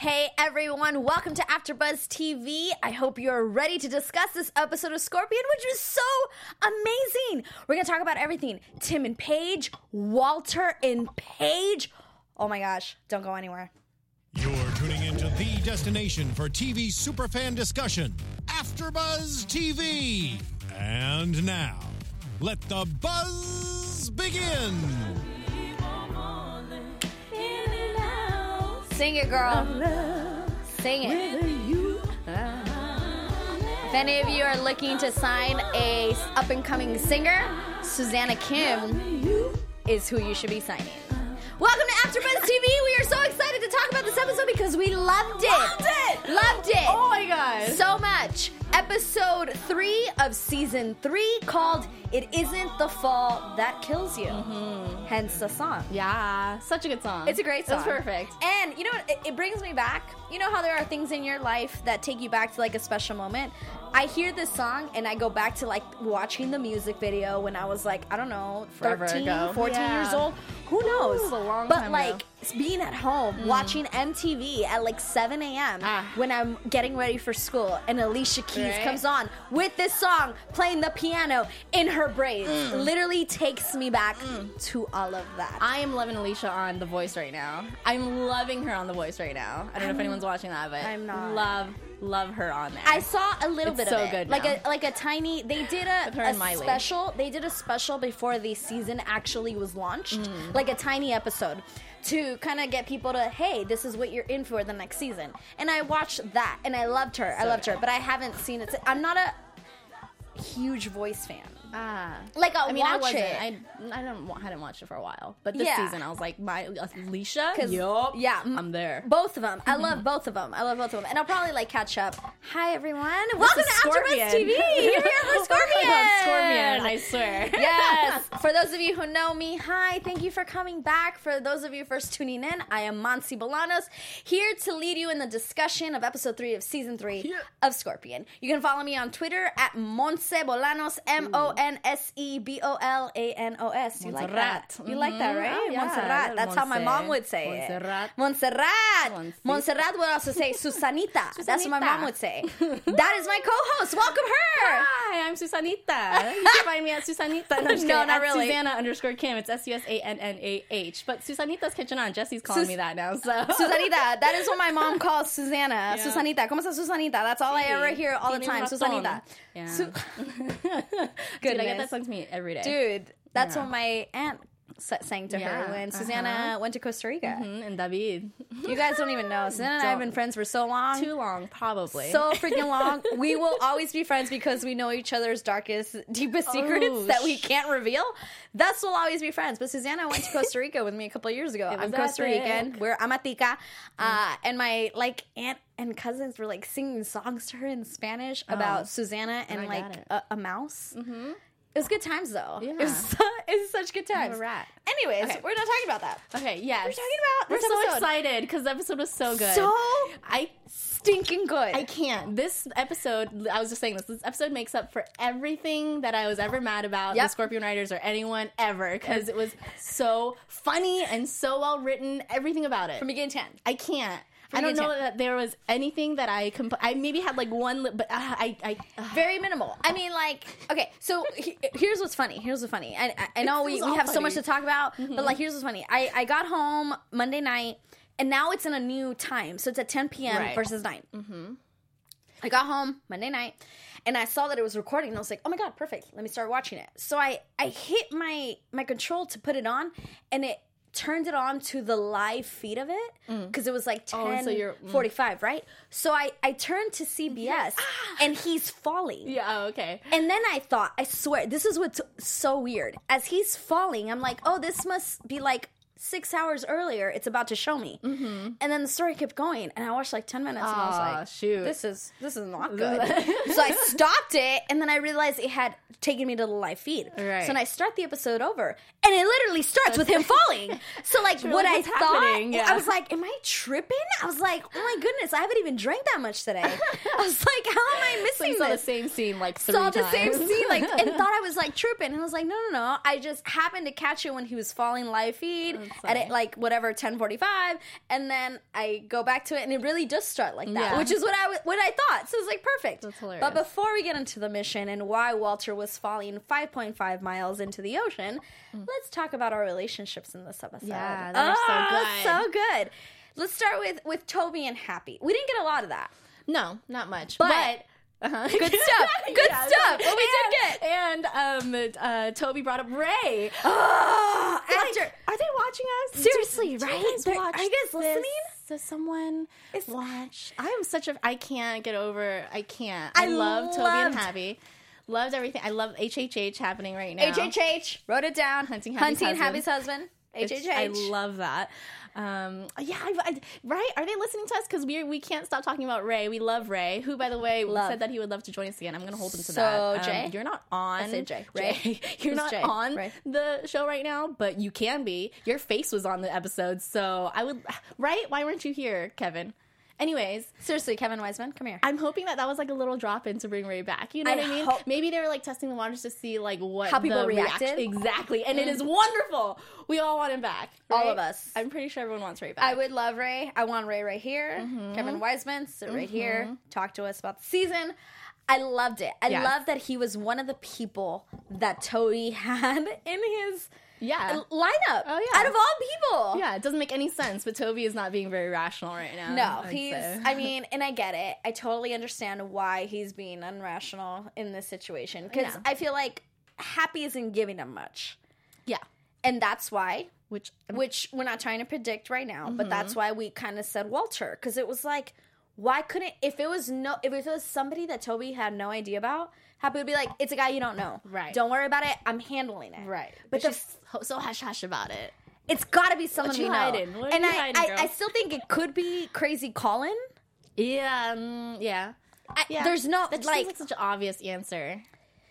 Hey everyone, welcome to AfterBuzz TV. I hope you're ready to discuss this episode of Scorpion, which was so amazing. We're gonna talk about everything: Tim and Paige, Walter and Paige. Oh my gosh! Don't go anywhere. You're tuning into the destination for TV superfan discussion, AfterBuzz TV. And now, let the buzz begin. Sing it, girl. Sing it. If any of you are looking to sign a up and coming singer, Susannah Kim is who you should be signing. Welcome to AfterBuzz TV. We are so excited to talk about this episode because we loved it. Loved it! Loved it. Oh my god. So much. Episode three of season three called "It Isn't the Fall That Kills You." Mm-hmm. Hence the song. yeah, such a good song. It's a great song. It's perfect. And you know what? It, it brings me back. You know how there are things in your life that take you back to like a special moment? I hear this song and I go back to like watching the music video when I was like, I don't know, Forever 13, ago. 14 Yeah. years old. Who knows? Ooh, a long but time like ago. Being at home watching MTV at like 7 a.m. Ah. when I'm getting ready for school and Alicia Keys Right. comes on with this song playing the piano in her braids Mm. literally takes me back to all of that. I am loving Alicia on The Voice right now. I'm loving her on The Voice right now. I don't know if anyone's watching that, but I'm not. Love, love her on there. I saw a little It's bit so of it, good like now. a like a tiny. They did a, a special. They did a special before the season actually was launched, Mm. like a tiny episode to kind of get people to, hey, this is what you're in for the next season. And I watched that, and I loved her. I So loved her, but I haven't seen it. I'm not a huge voice fan. Ah. Like I'll I mean, I watch wasn't. it. I, I don't. wa- hadn't watched it for a while, but this Yeah. season I was like, my Alicia. 'Cause- Yup. yeah, m- I'm there. Both of them. I love both of them. I love both of them. And I'll probably like catch up. Hi everyone. Welcome to AfterBuzz Scorpion. TV. You're here for Scorpion. I Scorpion. I swear. yes. For those of you who know me, hi. Thank you for coming back. For those of you first tuning in, I am Monse Bolanos, here to lead you in the discussion of episode three of season three Yeah. of Scorpion. You can follow me on Twitter at Monse Bolanos, M O N S E B O L A N O S. You like that? You like that, Mhm. right? Oh, yeah. Montserrat. That's how my mom would say Montserrat. it. Montserrat. Montserrat would also say Susanita. That's what my mom would say. that is my co-host. Welcome her. Hi, I'm Susanita. You can find me at Susanita. No, No, not really. Susannah underscore Kim. It's S U S A N N A H. But Susanita's catching on. Jesse's calling Sus- me that now. So Susanita. That is what my mom calls Susannah. Yeah. Susanita. ¿Cómo está Susanita? That's all I ever hear all the time. Susanita. Yeah. Su- Dude, I get that song to me every day. Dude, that's Yeah. what my aunt sang to her Yeah, when uh-huh. Susannah went to Costa Rica. Mhm, And David. You guys don't even know. Susannah and I have been friends for so long. Too long, probably. so freaking long. We will always be friends because we know each other's darkest, deepest secrets Oh, that we can't reveal. Thus, we'll always be friends. But Susannah went to Costa Rica with me a couple years ago. I'm Costa. Rican. We're Amatica. Uh, and my like aunt and cousins were like singing songs to her in Spanish about Susannah and like a, a mouse. Mm-hmm. It was good times though. It Yeah. was, su- it was such good times. A rat. Anyways, Okay. we're not talking about that. okay, yes. We're talking about We're so episode. excited because the episode was so good. So I stinking good. I can't. This episode, I was just saying this. This episode makes up for everything that I was ever mad about Yep. the Scorpion Riders or anyone ever because it was so funny and so well written. Everything about it. From beginning to end. I can't. I don't know that there was anything that I compl- I maybe had like one, li- but uh, I I uh, very minimal. I mean, like, okay, so he- here's what's funny. Here's what's funny. I, I, know we, we have so much to talk about, but like, here's what's funny. I, I got home Monday night, and now it's in a new time. So it's at 10 p.m. Right. versus 9. Mm-hmm. I got home Monday night, and I saw that it was recording, and I was like, oh my God, perfect. Let me start watching it. So I, I hit my, my control to put it on, and it turned it on to the live feed of it because it was like 10 Oh, so you're- mm. 45 right? So i i turned to cbs and he's falling. Yeah oh, okay. And then I thought, I swear, this is what's so weird. As he's falling, I'm like, oh, this must be like six hours earlier. It's about to show me. Mm-hmm. And then the story kept going, and I watched like ten minutes, and I was Aw, like, shoot. this is this is not good. so I stopped it, and then I realized it had taken me to the live feed. Right. So then I start the episode over, and it literally starts with him falling. So like, what like, I what's thought, happening? Yeah. I was like, am I tripping? I was like, oh my goodness, I haven't even drank that much today. I was like, how am I so missing you saw the this? same scene like three saw the times. same scene, like, and thought I was like tripping. And I was like, no, no, no. I just happened to catch it when he was falling live feed. Funny. it like whatever 10:45 and then I go back to it and it really does start like that Yeah. which is what I what I thought so it's like perfect That's hilarious. but before we get into the mission and why Walter was falling 5.5 miles into the ocean let's talk about our relationships in this episode Mm. Yeah, they're so Oh, good. so good let's start with with Toby and Happy we didn't get a lot of that No, not much. But- But, uh-huh. good stuff good Yeah, stuff but we did get And um, uh, Toby brought up Ray. oh, after Like, are they watching us? Seriously, Do- do you right? They're- watch are you guys this? listening? Does someone Is- watch? I am such a. I can't get over. I can't. I I, love Toby and loved- Happy. Loved everything. I love HHH happening right now. HHH wrote it down Hunting Happy's Hunting husband. Happy's husband It's- HHH I love that. Um, yeah, I, I- right? Are they listening to us? Because we we can't stop talking about Ray. We love Ray, who, by the way, Love. said that he would love to join us again. I'm going to hold him to So, that. Um, Jay? you're not on. I said Jay. Ray. Ray. you're not Jay? on Ray. the show right now, but you can be. Your face was on the episode, so I would. Right? Why weren't you here, Kevin? Anyways, seriously Kevin Weisman come here I'm hoping that that was like a little drop in to bring Ray back. You know I what I mean? hope- Maybe they were like testing the waters to see like what How people the reacted? Mm. reaction- exactly, and it is wonderful. We all want him back. all of us. I'm pretty sure everyone wants Ray back. I would love Ray I want Ray right here Mm-hmm. Kevin Weisman sit right here talk to us about the season I loved it I Yes. love that he was one of the people that Toby had in his yeah. lineup Oh, yeah. out of all people Yeah, it doesn't make any sense, but Toby is not being very rational right now. No, I'd he's. say. I mean, and I get it. I totally understand why he's being unrational in this situation because Yeah. I feel like Happy isn't giving him much, yeah, and that's why. which Which we're not trying to predict right now, but Mm-hmm. that's why we kind of said Walter because it was like, why couldn't if it was no if it was somebody that Toby had no idea about, Happy would be like, it's a guy you don't know, Right. Don't worry about it. I'm handling it, right, But but, she's ho- so hush hush about it. It's got to be someone we know, hiding? What are and you I, hiding, I? I still think it could be Crazy Colin. Yeah, mm, yeah, I, yeah. There's no that like like such an obvious answer,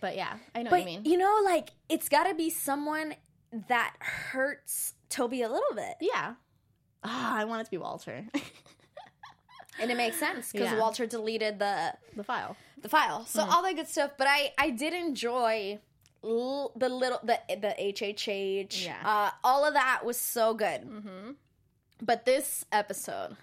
but yeah, I know But what you mean. you know, like it's got to be someone that hurts Toby a little bit, yeah. Ah, I want it to be Walter, and it makes sense because Yeah. Walter deleted the the file. The file, so Mm-hmm. all that good stuff. But I I did enjoy l- the little the the HHH, Yeah. uh, all of that was so good. Mm-hmm. But this episode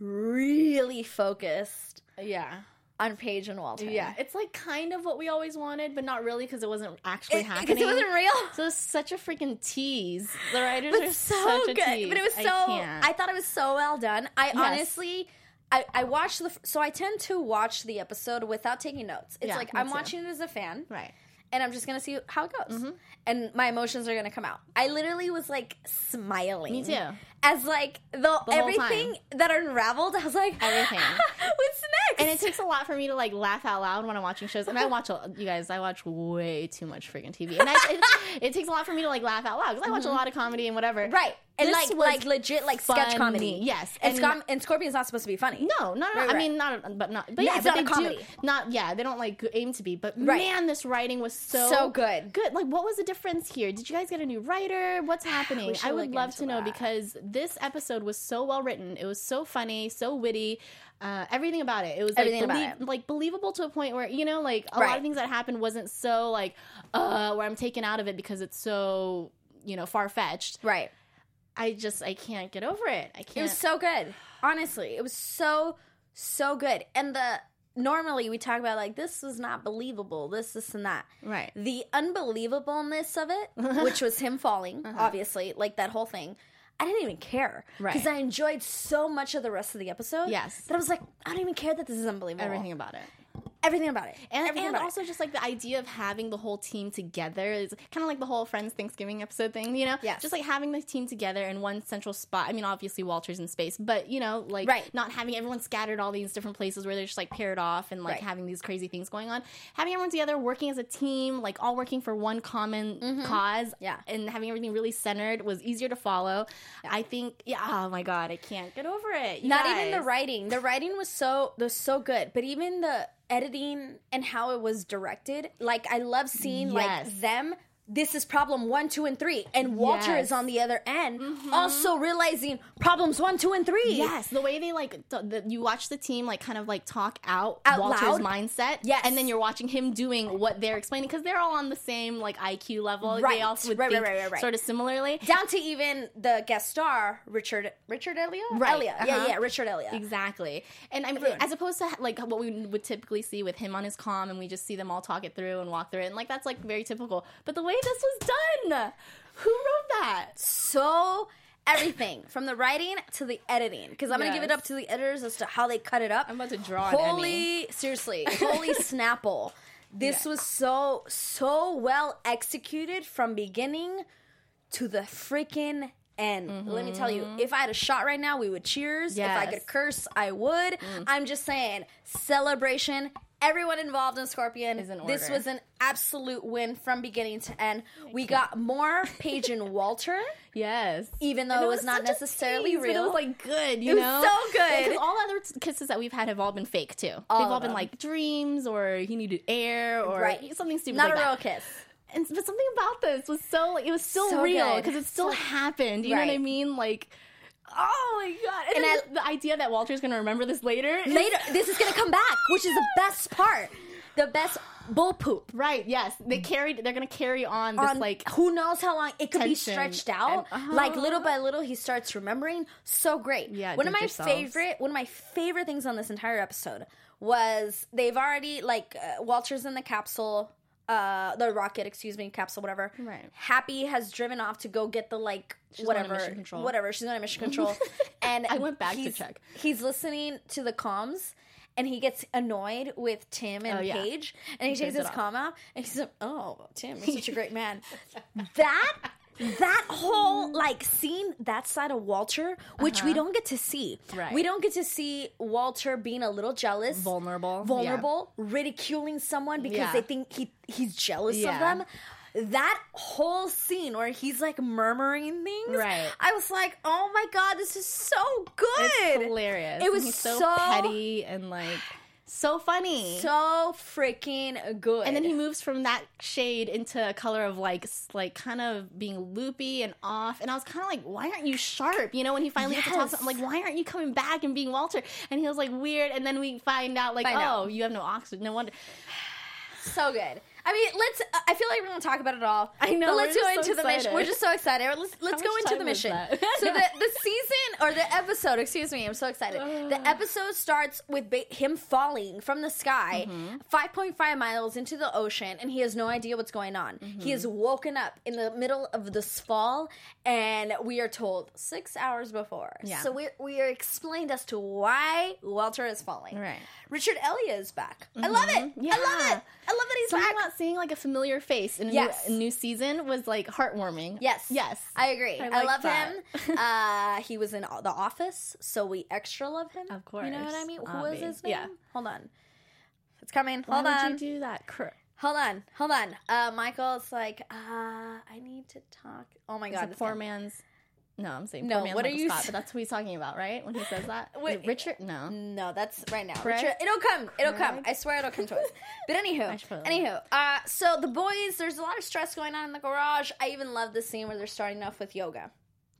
really focused Yeah. on Paige and Walter. Yeah, it's like kind of what we always wanted, but not really because it wasn't actually because happening. it wasn't real. So it's such a freaking tease. The writers but are so good. tease. But it was so. I, I, thought it was so well done. I Yes. honestly, I, I watched the. So I tend to watch the episode without taking notes. It's Yeah, like I'm too. watching it as a fan, right. and I'm just gonna see how it goes, Mm-hmm. and my emotions are gonna come out. I literally was like smiling. Me too. As like the, whole everything that unraveled, I was like, Everything. What's next? And it takes a lot for me to like laugh out loud when I'm watching shows. And I watch, you guys, I watch way too much freaking TV. And I, it, it takes a lot for me to like laugh out loud because I watch a lot of comedy and whatever. Mm-hmm. right, and This like was like legit like sketch comedy. Yes, and, and- and Scorpion's not supposed to be funny. No, no, no. Right, I right. mean, not, but not, but Yeah, yeah, it's but not a they comedy. Do, not, yeah, they don't like aim to be. But Right. man, this writing was so So good. Good. Like, what was the difference here? Did you guys get a new writer? What's happening? I would love to know that. because this episode was so well written. It was so funny, so witty. Uh, everything about it. It was like, Everything about belie- it. like believable to a point where you know, like a Right. lot of things that happened wasn't so like, uh, where I'm taken out of it because it's so you know far fetched. Right. I just I can't get over it. I can't. It was so good. Honestly, it was so so good. And the normally we talk about like this was not believable, this this and that. right. The unbelievableness of it, which was him falling, uh-huh. obviously, like that whole thing. I didn't even care Right. because I enjoyed so much of the rest of the episode. Yes. that I was like, I don't even care that this is unbelievable. Everything about it. Everything about it, And, and also just like the idea of having the whole team together is kind of like the whole Friends Thanksgiving episode thing, you know? Yes. Just like having the team together in one central spot. I mean, obviously Walter's in space, but you know, like Right. not having everyone scattered all these different places where they're just like paired off and like Right. having these crazy things going on. Having everyone together, working as a team, like all working for one common cause. Mm-hmm. Yeah. And having everything really centered was easier to follow. I think, yeah, oh my God, I can't get over it. You not even the writing. The writing was so was so good, but even the editing and how it was directed. Like I love seeing Yes. like them this is problem one, two, and three. And Walter Yes. is on the other end, also realizing problems one, two, and three. Yes, the way they like th- the, you watch the team like kind of like talk out, Out Walter's loud? mindset. Yes. and then you're watching him doing what they're explaining because they're all on the same like IQ level. Right, They also would right, right, think right, right, right. sort of similarly. Down to even the guest star, Richard Richard Elliot? Right, Elliot. Yeah, uh-huh. yeah, Richard Elliot. Exactly, and I mean, Everyone. as opposed to like what we would typically see with him on his comm, and we just see them all talk it through and walk through it, and like that's like very typical. But the way this was done, who wrote that? So everything from the writing to the editing because i'm gonna give it up to the editors as to how they cut it up I'm about to draw holy seriously holy snapple this Yeah. was so so well executed from beginning to the freaking end let me tell you if i had a shot right now we would cheers if i Mm-hmm. Yes. Mm. could curse i would i'm just saying celebration everyone involved in scorpion Is in this was an absolute win from beginning to end we got more paige and walter Yes. even though And it was, not necessarily tease, real. It was like good, you It was know? so good. Because all other kisses that we've had have all been fake too. All They've all been them. like dreams or he needed air or Right. something stupid not like a real kiss. And but something about this was so like it was still So real because it still So- happened. You know what I mean? Like. Oh my god! And, And I- the, the idea that Walter's gonna remember this later, is- Later, this is gonna come back, which is the best part. The best bull poop. right? Yes, they carried. They're gonna carry on this On like who knows how long it could be stretched out. and- uh-huh. Like little by little, he starts remembering. So great. Yeah, One of my yourselves. favorite, one of my favorite things on this entire episode was they've already like uh, Walter's in the capsule. Uh, the rocket, excuse me, capsule, whatever. Right. Happy has driven off to go get the like She's whatever, mission control. whatever. She's on a mission control, and I went back to check. He's listening to the comms, and he gets annoyed with Tim and Oh, yeah. Paige, and he takes his comm out, and he's like, "Oh, Tim, you're such a great man." that that whole like scene, that side of Walter, which we don't get to see. Uh-huh. Right. We don't get to see Walter being a little jealous, vulnerable, vulnerable, ridiculing someone because Yeah. they think he he's jealous of them. That whole scene where he's like murmuring things, Right. I was like, "Oh my god, this is so good! It's hilarious. It was so, so- petty and like so funny. So freaking good!" and then he moves from that shade into a color of like like kind of being loopy and off and i was kind of like why aren't you sharp you know when he finally gets to talk Yes. i'm like why aren't you coming back and being walter and he was like weird and then we find out like Find oh, out. oh you have no oxygen no wonder so good. I mean, let's. Uh, I feel like we're gonna talk about it all. I know, But let's go just so into the mission. We're just so excited. Let's let's How go into the mission. so the the season or the episode, excuse me, I'm so excited. the episode starts with ba- him falling from the sky, Mm-hmm. 5.5 miles into the ocean, and he has no idea what's going on. He is woken up in the middle of this fall, and we are told six hours before. Yeah. So we we are explained as to why Walter is falling. Right. Richard Elliott is back. I love it. Yeah. I love it. I love that he's back. About seeing like a familiar face in a, Yes. new, a new season was like heartwarming Yes. yes I agree. I, like love that. him. uh, he was in The Office, so we extra love him. Of course, You know what I course. mean? Who was his name? Yeah. Hold on. It's coming. why Hold would on. you do that Cr- Hold on. Hold on. Uh, Michael's like, uh, I need to talk. Oh my It's God. a this poor guy- man's no i'm saying No, what are you Scott, but that's who he's talking about right when he says that Wait, richard no No, that's right now. Craig? Richard, it'll come. It'll come. I swear it'll come to us. But anywho, I should put it on. anywho, uh, so the boys, there's a lot of stress going on in the garage. I even love the scene where they're starting off with yoga.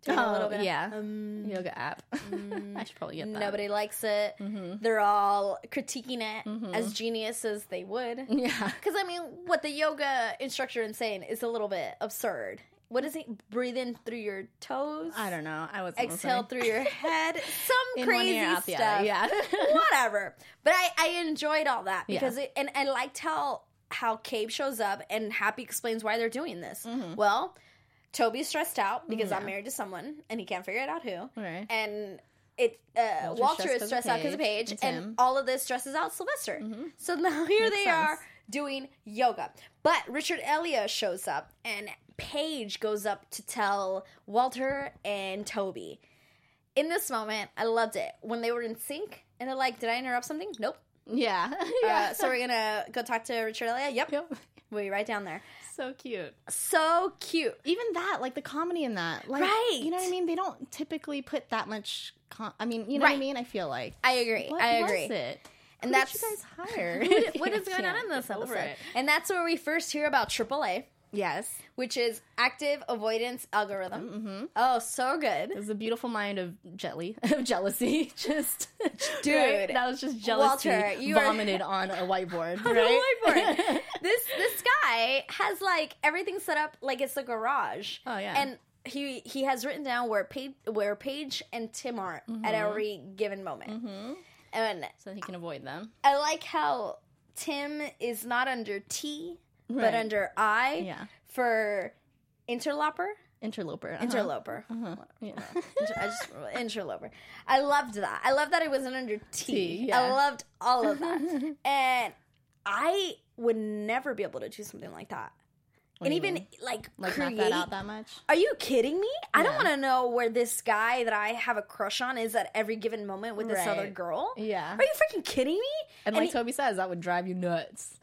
Doing a little Oh, bit of, yeah. um, yoga app. I should probably get that. Nobody likes it. Mm-hmm. They're all critiquing it as genius as they would. Yeah. Because I mean, what the yoga instructor is saying is a little bit absurd. What is it? Breathe in through your toes. I don't know. I was Exhale through your head. Some crazy ear, stuff. Yeah. Whatever. But I, I enjoyed all that Yeah. because it, and I liked how how Cabe shows up and Happy explains why they're doing this. Mm-hmm. Well, Toby's stressed out because I'm married to someone and he can't figure it out who. Right. And it uh, Walter's Walter stressed is stressed out because of Paige and and, all of this stresses out Sylvester. So now here Makes they sense. are doing yoga. But Richard Elliott shows up and Paige goes up to tell Walter and Toby. In this moment, I loved it when they were in sync and they're like, "Did I interrupt something?" Nope. yeah. Uh, so we're gonna go talk to Richard Elliott. Yep. Yep. We'll be right down there. so cute. So cute. Even that, like the comedy in that, like, Right. You know what I mean? They don't typically put that much. Com- I mean, you know what I mean? I feel like. I agree. What I was agree. it? And Who that's did you guys hire. what, what is going on in this episode? And that's where we first hear about AAA. Yes. which is active avoidance algorithm. Mm-hmm. Oh, so good. It was a beautiful mind of jelly of jealousy. Just Dude. right? that was just jealousy Walter, you are- vomited on a whiteboard. On a right? whiteboard. this this guy has like everything set up like it's a garage. Oh, yeah. And he he has written down where Paige, where Paige and Tim are Mm-hmm. at every given moment. And so he can avoid them. I like how Tim is not under T but under I Yeah. for interloper. Interloper. uh-huh. Interloper. Yeah. Inter- I just interloper. I loved that. I loved that it wasn't under T. T, yeah. I loved all of that, and I would never be able to do something like that. What and even mean? like, like create. that out that much. Are you kidding me? I don't want to know where this guy that I have a crush on is at every given moment with this other girl. Yeah. Are you freaking kidding me? And like he- Toby says, that would drive you nuts.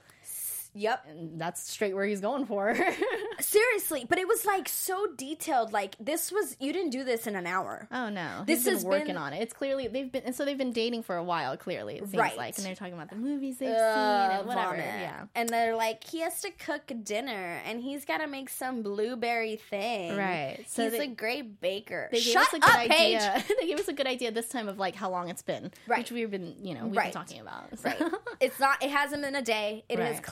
Yep. And that's straight where he's going for. Seriously, but it was like so detailed. Like this was you didn't do this in an hour. Oh no, This has working been- on it. It's clearly they've been, and so they've been dating for a while. Clearly, it seems Right. like, and they're talking about the movies they've Uh, seen and whatever. vomit. Yeah, And they're like, he has to cook dinner and he's got to make some blueberry thing. Right. So he's they- a great baker. they gave Shut us a good up, Paige. idea. they gave us a good idea this time of like how long it's been, Right. Which we've been, you know, we've Right. been talking about. So- Right. It's not. It hasn't been a day. It has Right.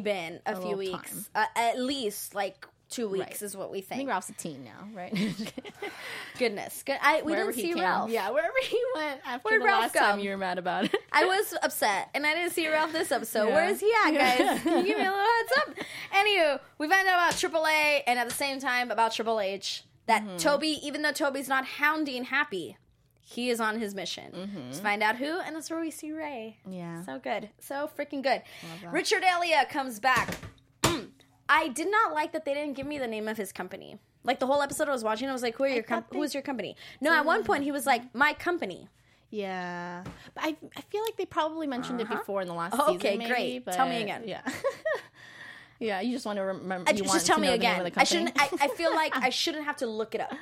Been a, few weeks. Uh, at least like two weeks Right. is what we think. I think. Ralph's a teen now, right? Goodness. Good. I we wherever didn't see. Ralph. Yeah, wherever he went after Where'd the Ralph last time you were mad about it. I was upset, and I didn't see Ralph this episode. Yeah. Where is he at, guys? Yeah. Can you give me a little heads up? Anywho, we found out about AAA, and at the same time about Triple H that Mm-hmm. Toby, even though Toby's not hounding Happy, he is on his mission Mm-hmm. to find out who, and that's where we see Ray. yeah. So good, so freaking good. Richard Elliott comes back. Mm. I did not like that they didn't give me the name of his company. Like the whole episode I was watching, I was like, "Who are your com- they- Who is your company?" No, at one point he was like, "My company." Yeah, but I, I feel like they probably mentioned it before in the last Oh, season. okay, great. But Tell me again. Yeah, yeah. You just want to remember. I, you just tell me know the name again. I shouldn't. I, I feel like I shouldn't have to look it up.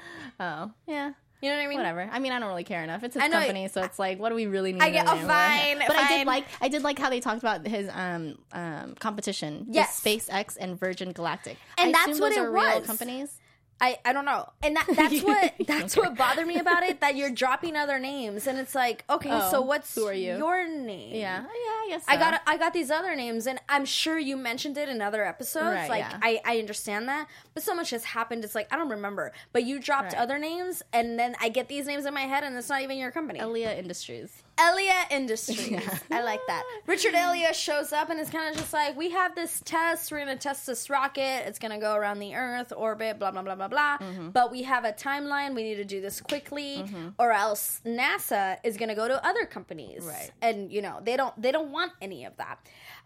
oh, yeah. You know what I mean? Whatever. I mean, I don't really care enough. It's his know- company, so it's like, what do we really need? I get- to oh, know? fine, But I did like, I did like how they talked about his um um competition. Yes. SpaceX and Virgin Galactic, And I that's what those it are real was. companies. I, I don't know, and that, that's what that's what bothered me about it. That you're dropping other names, and it's like, okay, Oh, so what's who are you? your name? Yeah, yeah. I guess I got I got these other names, and I'm sure you mentioned it in other episodes. Right, like yeah. I, I understand that, but so much has happened. It's like I don't remember. But you dropped Right. other names, and then I get these names in my head, and it's not even your company. Elia Industries. Elia Industries. I like that. Richard Elia shows up and is kind of just like, we have this test. We're going to test this rocket. It's going to go around the Earth orbit, blah, blah, blah, blah, blah. Mm-hmm. But we have a timeline. We need to do this quickly or else NASA is going to go to other companies. Right. And, you know, they don't, they don't want any of that.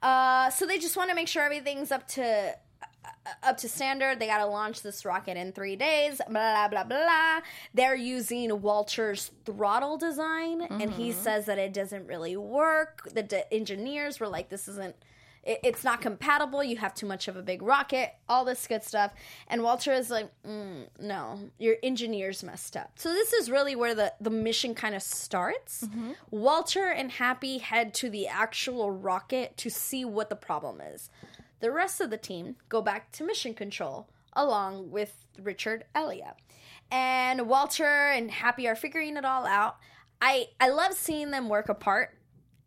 Uh, so they just want to make sure everything's up to up to standard. They got to launch this rocket in three days. Blah blah blah. They're using Walter's throttle design, and he says that it doesn't really work. The d- engineers were like, "This isn't." it- It's not compatible. You have too much of a big rocket. All this good stuff, and Walter is like, mm, "No, your engineers messed up." So this is really where the the mission kind of starts. Walter and Happy head to the actual rocket to see what the problem is. The rest of the team go back to mission control along with Richard Elliott. And Walter and Happy are figuring it all out. I I love seeing them work apart.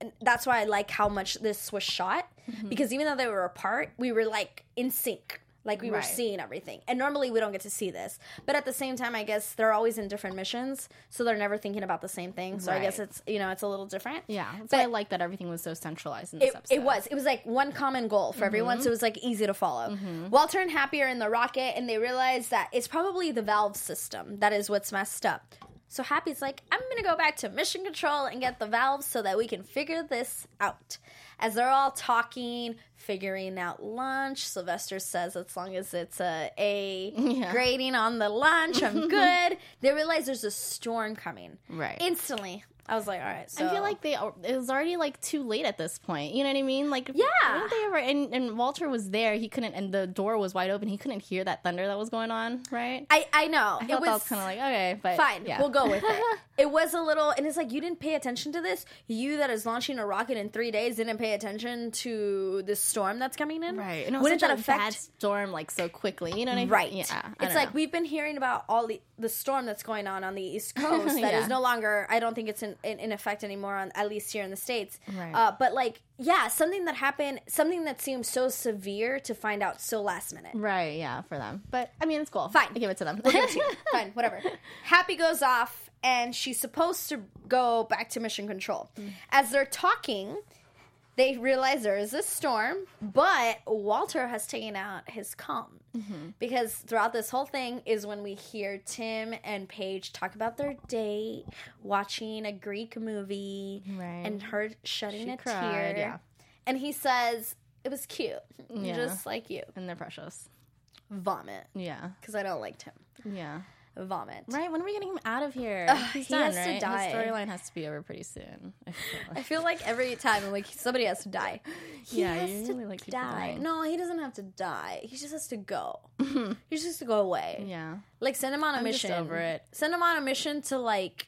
And that's why I like how much this was shot mm-hmm. because even though they were apart, we were like in sync. Like we were seeing everything. And normally we don't get to see this. But at the same time, I guess they're always in different missions, so they're never thinking about the same thing. So I guess it's, you know, it's a little different. Yeah, that's But- I like that everything was so centralized in this it, episode. it was. It was like one common goal for everyone, mm-hmm. so it was like easy to follow. Mm-hmm. Walter and Happy are in the rocket, and they realize that it's probably the valve system that is what's messed up. So Happy's like, I'm gonna go back to mission control and get the valves so that we can figure this out. As they're all talking, figuring out lunch, Sylvester says, as long as it's a A Yeah. grading on the lunch, I'm good. they realize there's a storm coming. Right. Instantly, I was like, all right. So I feel like they it was already like too late at this point. You know what I mean? Like Yeah. they ever and, and Walter was there. He couldn't and the door was wide open. He couldn't hear that thunder that was going on, right? I I know I it felt was, was kind of like okay, but fine. yeah. We'll go with it. it was a little, and it's like you didn't pay attention to this. You that is launching a rocket in three days didn't pay attention to this storm that's coming in. right. And Wouldn't that a affect? bad storm like so quickly. You know what I mean? Right. Yeah. It's like know. we've been hearing about all the the storm that's going on on the East Coast that is Yeah. no longer. I don't think it's in, in, in effect anymore. On at least here in the states. Right. Uh, but like, yeah, something that happened, something that seems so severe to find out so last minute. Right, yeah, for them. But I mean, it's cool. Fine. I give it to them. We'll give it to you. Fine, whatever. Happy goes off, and she's supposed to go back to mission control. As they're talking, they realize there is a storm, but Walter has taken out his comm. Mm-hmm. Because throughout this whole thing is when we hear Tim and Paige talk about their date, watching a Greek movie, Right. and her shedding She a cried, tear. yeah. And he says, It was cute, Yeah. just like you. and they're precious. Vomit. Yeah, Because I don't like Tim. yeah. Vomit. Right. When are we getting him out of here? He's he done, has to die. His storyline has to be over pretty soon. I feel I like. feel like every time I'm like somebody has to die. He Yeah, has to really like die. dying. No, he doesn't have to die. He just has to go. he just has to go away. Yeah. Like send him on a I'm mission. over it. Send him on a mission to like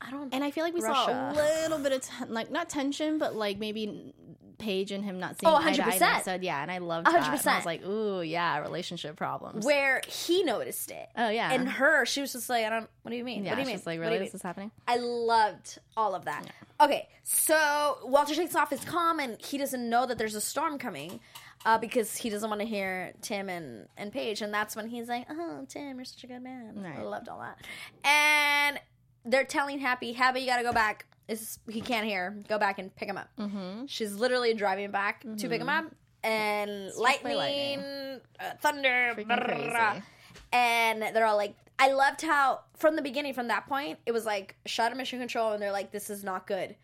I don't And I feel like we Russia. saw a little bit of ten- like not tension, but like maybe Paige and him not seeing Oh, eye to eye 100%. that. Yeah, and I loved that. And I 100%. was like, ooh, yeah, relationship problems. where he noticed it. oh yeah, And her, she was just like, I don't what do you mean? yeah, what do you mean? she's like, really, you this happening? I loved all of that. Okay, so Walter takes off his comm and he doesn't know that there's a storm coming uh, because he doesn't want to hear Tim and, and Paige. And that's when he's like, Oh, Tim, you're such a good man. I loved all that. And they're telling Happy, Happy, you got to go back. It's, he can't hear. Go back and pick him up. Mm-hmm. She's literally driving back to pick him up. And lightning, lightning. Uh, thunder, and they're all like i loved how from the beginning from that point it was like shot of mission control and they're like this is not good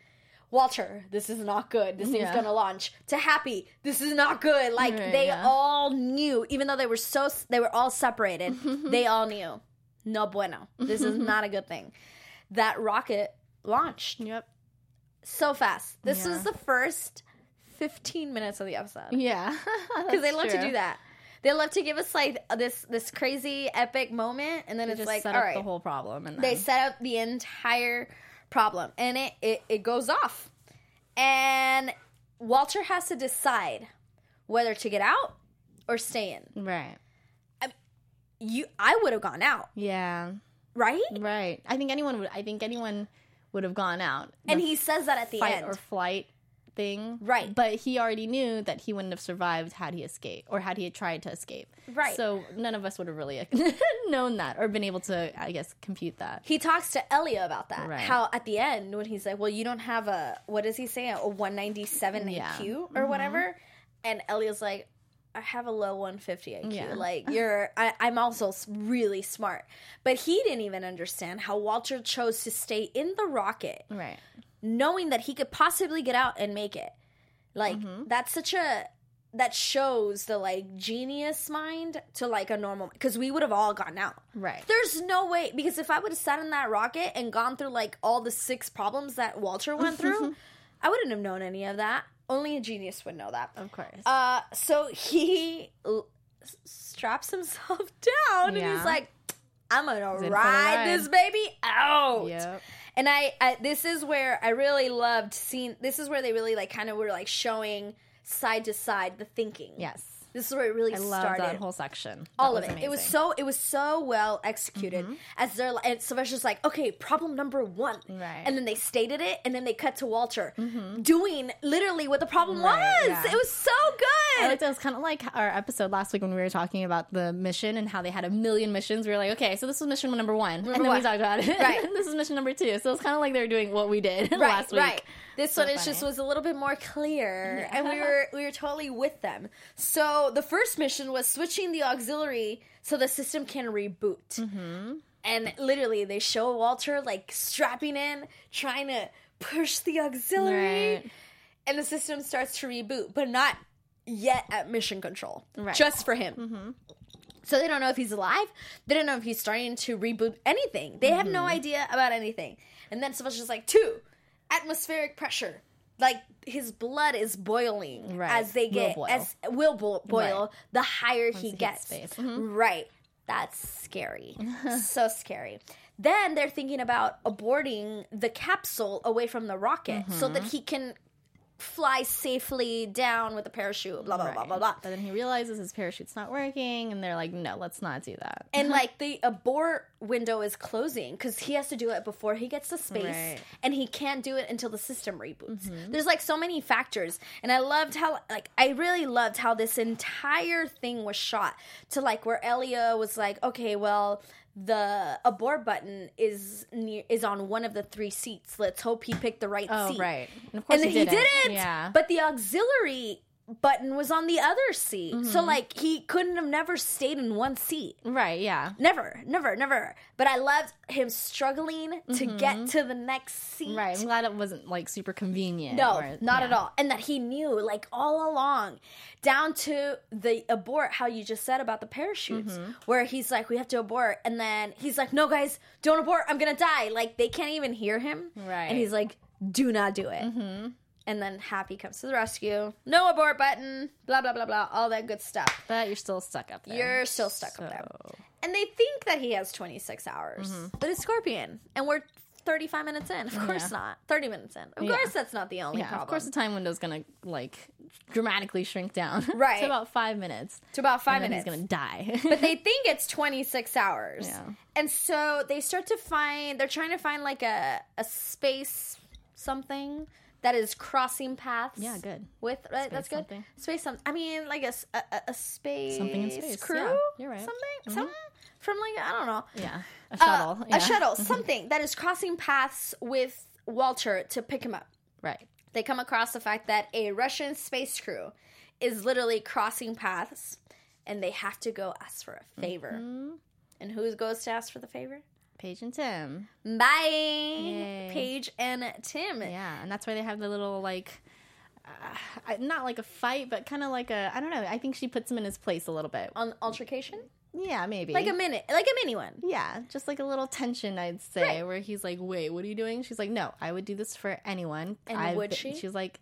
walter this is not good this thing's Yeah. gonna launch to happy this is not good like Right, they yeah. all knew even though they were so they were all separated they all knew no bueno this is not a good thing that rocket launched Yep. so fast this Yeah. was the first 15 minutes of the episode Yeah, because they love to do that. They love to give us like this this crazy epic moment, and then They it's just like, set all up right, the whole problem, and they set up the entire problem, and it, it it goes off, and Walter has to decide whether to get out or stay in. right. You, I would have gone out, Yeah, right? right. I think anyone would. I think anyone would have gone out. And he says that at the fight end. or flight thing, Right. But he already knew that he wouldn't have survived had he escaped or had he tried to escape. Right. So none of us would have really known that or been able to, I guess, compute that. he talks to Elia about that. Right. How at the end when he's like, "Well, you don't have a what does he say a 197 Yeah. Mm-hmm. IQ or whatever," and Elia's like, "I have a low 150 IQ. Yeah. Like you're, I, I'm also really smart." But he didn't even understand how Walter chose to stay in the rocket, Right. knowing that he could possibly get out and make it. Like Mm-hmm. that's such a that shows the like genius mind to like a normal because we would have all gotten out. Right. There's no way because if I would have sat in that rocket and gone through like all the six problems that Walter went through, I wouldn't have known any of that. Only a genius would know that. Of course. Uh, so he l- straps himself down and Yeah. he's like, "I'm gonna in for the ride, ride." this baby out." Yep. And I, I, this is where I really loved seeing. This is where they really like kind of were like showing side to side the thinking. yes. This is where it really I love started that whole section. all of it. was It was so it was so well executed. Mm-hmm. As they're and Sylvester's like, okay, problem number one, Right. and then they stated it, and then they cut to Walter mm-hmm. doing literally what the problem Right, was. yeah. It was so I good. liked it. It was kind of like our episode last week when we were talking about the mission and how they had a million missions. We were like, okay, so this was mission number one, and then one. we talked about it. Right. this is mission number two. So it's kind of like they were doing what we did right, last week. right. This So one is just was a little bit more clear, Yeah. and we were we were totally with them. So the first mission was switching the auxiliary so the system can reboot. Mm-hmm. And literally, they show Walter like strapping in, trying to push the auxiliary. Right. and the system starts to reboot, but not yet at mission control. Right. Just for him. So they don't know if he's alive. They don't know if he's starting to reboot anything. They have no idea about anything. And then Sylvester's just like, two, atmospheric pressure. Like his blood is boiling Right. as they get boil. as will bo- boil Right. the higher he he gets. Mhm. Right. That's scary. so scary. Then they're thinking about aborting the capsule away from the rocket so Mm-hmm. that he can fly safely down with a parachute. Blah blah blah blah blah. But then he realizes his parachute's not working, and they're like, "No, let's not do that." and like the abort window is closing because he has to do it before he gets to space Right. and he can't do it until the system reboots Mm-hmm. there's like so many factors and i loved how like i really loved how this entire thing was shot to like where elia was like okay well the abort button is near is on one of the three seats let's hope he picked the right Oh, seat right. And of course and he didn't. didn't. Yeah. But the auxiliary button was on the other seat. So Mm-hmm. like he couldn't have never stayed in one seat. right. Yeah. Never, never, never. But I loved him struggling to get to the next seat. Mm-hmm. Right. I'm glad it wasn't like super convenient. No, or- not yeah. at all. And that he knew, like all along, down to the abort, how you just said about the parachutes, Mm-hmm. where he's like, we have to abort. And then he's like, no, guys, don't abort. I'm going to die. Like they can't even hear him. Right. And he's like, do not do it. Mm-hmm. And then Happy comes to the rescue. No abort button, blah, blah, blah, blah, all that good stuff. But you're still stuck up there. You're still stuck up there. And they think that he has 26 hours, but it's Scorpion. And we're 35 minutes in. Of course Yeah. not. 30 minutes in. Of Yeah. course that's not the only Yeah, problem. of course the time window's gonna like dramatically shrink down. Right. to about five minutes. to about five and then minutes. he's gonna die. but they think it's 26 hours. Yeah. And so they start to find, they're trying to find like a, a space something that is crossing paths. Yeah, good. With, right? That's good. something. Space something. I mean, like a space. Something in space, Crew? yeah, you're right. Mm-hmm. Something? Something? From like, I don't know. yeah. A Uh, shuttle. yeah. A shuttle. Something that is crossing paths with Walter to pick him up. Right. They come across the fact that a Russian space crew is literally crossing paths and they have to go ask for a favor. Mm-hmm. And who goes to ask for the favor? Paige and Tim. Bye, Yay. Paige and Tim. Yeah, and that's why they have the little like. Uh, not like a fight, but kind of like a I don't know. I think she puts him in his place a little bit. On altercation, Yeah, maybe like a minute, like a mini one. Yeah, just like a little tension, I'd say, Right. where he's like, "Wait, what are you doing?" She's like, "No, I would do this for anyone." And I've would been-" she? She's like,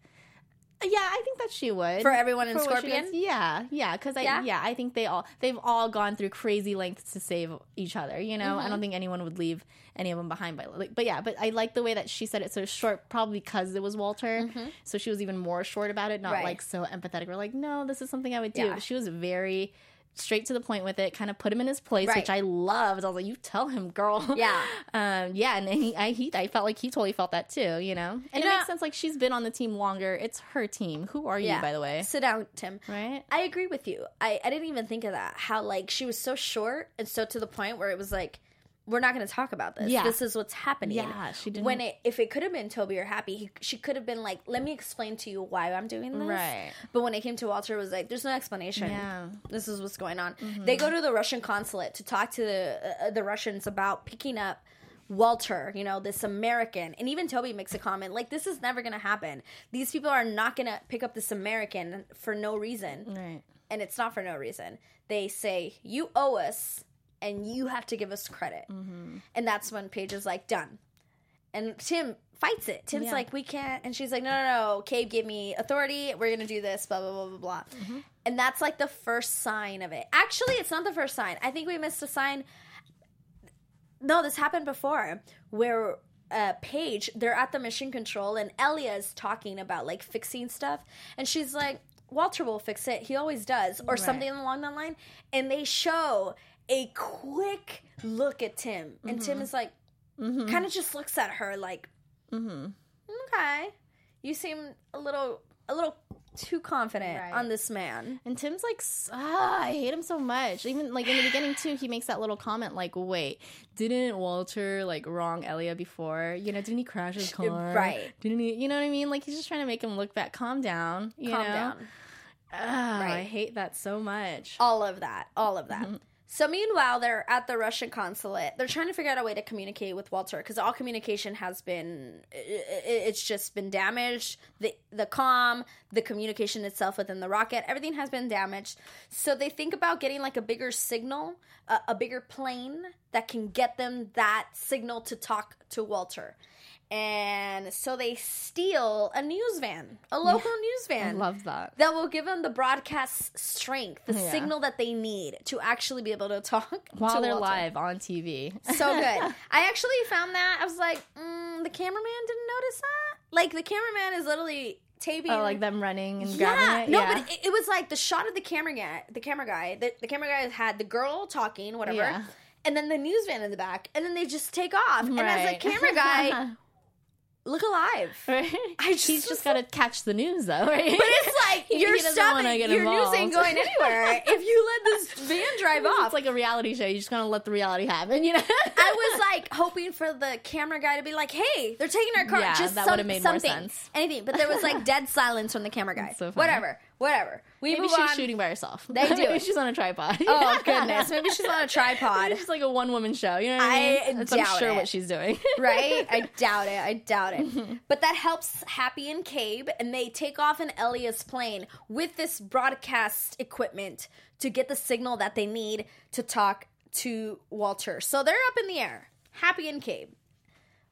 "Yeah, I think that she would For everyone in For Scorpion? Yeah, yeah, because I Yeah? yeah? I think they all they've all gone through crazy lengths to save each other. You know, Mm-hmm. I don't think anyone would leave any of them behind. By like, but yeah, but I like the way that she said it so short, probably because it was Walter, so she was even more short about it, not Mm-hmm. Right. like so empathetic. We're like, no, this is something I would do. Yeah. She was very straight to the point with it, kind of put him in his place, Right. which I loved. I was like, you tell him, girl. Yeah. um, yeah, and he, I, he, I felt like he totally felt that too, you know. And You it know- makes sense. Like she's been on the team longer. It's her team. Who are you, by the way? Sit down, Tim. Right? I agree with you. I, I didn't even think of that. How like she was so short and so to the point where it was like, we're not going to talk about this. Yeah. This is what's happening. Yeah, she didn't- When it if it could have been Toby or Happy, he, she could have been like, let me explain to you why I'm doing this. Right. But when it came to Walter, it was like, there's no explanation. Yeah. Mm-hmm. This is what's going on. They go to the Russian consulate to talk to the uh, the Russians about picking up. Walter, you know, this American, and even Toby makes a comment like, "This is never gonna happen. These people are not gonna pick up this American for no reason." Right. and it's not for no reason. They say, You owe us and you have to give us credit. Mm-hmm. And that's when Paige is like, Done. And Tim fights it. Tim's Yeah. like, We can't. And she's like, No, no, no. Cabe gave me authority. We're going to do this, blah, blah, blah, blah, blah. Mm-hmm. And that's like the first sign of it. Actually, it's not the first sign. I think we missed a sign. No, this happened before where uh, Paige, they're at the mission control and Elia's talking about like fixing stuff. And she's like, Walter will fix it. He always does. Or something along that line. And they show a quick look at Tim. And Tim is like, kind of just looks at her like, mm-hmm. okay. You seem a little, a little too confident Right. on this man. And Tim's like, ah, I hate him so much. Even like in the beginning too, he makes that little comment like, "Wait, didn't Walter like wrong Elia before? You know, didn't he crash his car? right. Didn't he? You know what I mean? Like he's just trying to make him look back. Calm down. You Calm know? down. Ah, I hate that so much. all of that all of that So meanwhile, they're at the Russian consulate. They're trying to figure out a way to communicate with Walter because all communication has been it's just been damaged. The the comm, the communication itself within the rocket, everything has been damaged. So they think about getting like a bigger signal, a, a bigger plane that can get them that signal to talk to Walter. And so they steal a news van, a local news van. I love that. that will give them the broadcast strength, the Yeah. signal that they need to actually be able to talk While to they're Walter. live on TV. So good. I actually found that I was like, mm, the cameraman didn't notice that. Like the cameraman is literally taping. oh, like them running and yeah, grabbing it. no, yeah. but it, it was like the shot of the camera guy. The camera guy. The, the camera guy had the girl talking, whatever. Yeah. And then the news van in the back, and then they just take off. And as a Right. camera guy, look alive. Right? I just He's just got to catch the news, though, right? But it's like He- your he doesn't stuff, wanna your news ain't going anywhere if you let this van drive off. It's like a reality show. You just gotta let the reality happen, you know? I was like hoping for the camera guy to be like, "Hey, they're taking our car." Yeah, just that some, would've made more sense. anything. But there was like dead silence from the camera guy. so whatever, whatever. We Maybe move she's on. shooting by herself. They do Maybe it. she's on a tripod. Oh goodness, maybe she's on a tripod. It's just like a one woman show. You know what I I mean? That's- I'm sure it. what she's doing. right? I doubt it. I doubt it. But that helps Happy and Cabe, and they take off in Elia's plane with this broadcast equipment to get the signal that they need to talk to Walter. So they're up in the air, Happy and Cabe.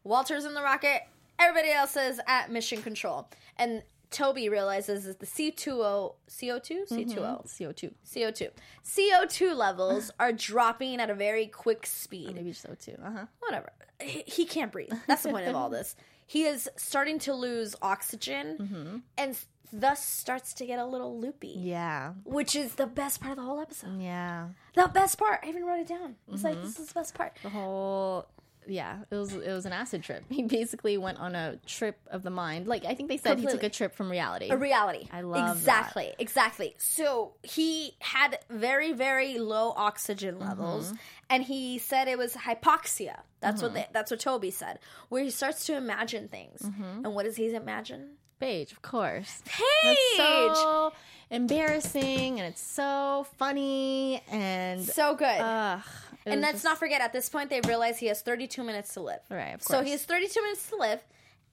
Walter's in the rocket. Everybody else is at mission control, and Toby realizes is the C2O CO2 C2O CO2. CO2 CO2 levels are dropping at a very quick speed oh, Maybe CO2. Uh huh. whatever. He, he can't breathe. That's the point of all this. He is starting to lose oxygen mm-hmm. and thus starts to get a little loopy, Yeah. which is the best part of the whole episode. Yeah. The best part. I even wrote it down. I was like, mm-hmm. this is the best part. The whole. Yeah, it was it was an acid trip. He basically went on a trip of the mind. Like I think they said he took a trip from reality. A reality. I love that. exactly, exactly. So he had very, very low oxygen levels, Mm-hmm. and he said it was hypoxia. That's what they, that's what Toby said. Where he starts to imagine things, Mm-hmm. and what does he imagine? Paige, of course. Paige. That's so embarrassing and it's so funny and so good. ugh, and let's just- not forget, at this point, they realize he has 32 minutes to live. Right, of So he has 32 minutes to live,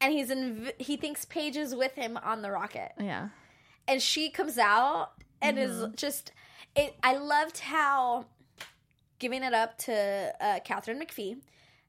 and he's in. He thinks Paige is with him on the rocket, yeah. and she comes out and Mm-hmm. is just. It. I loved how, giving it up to uh, Katharine McPhee,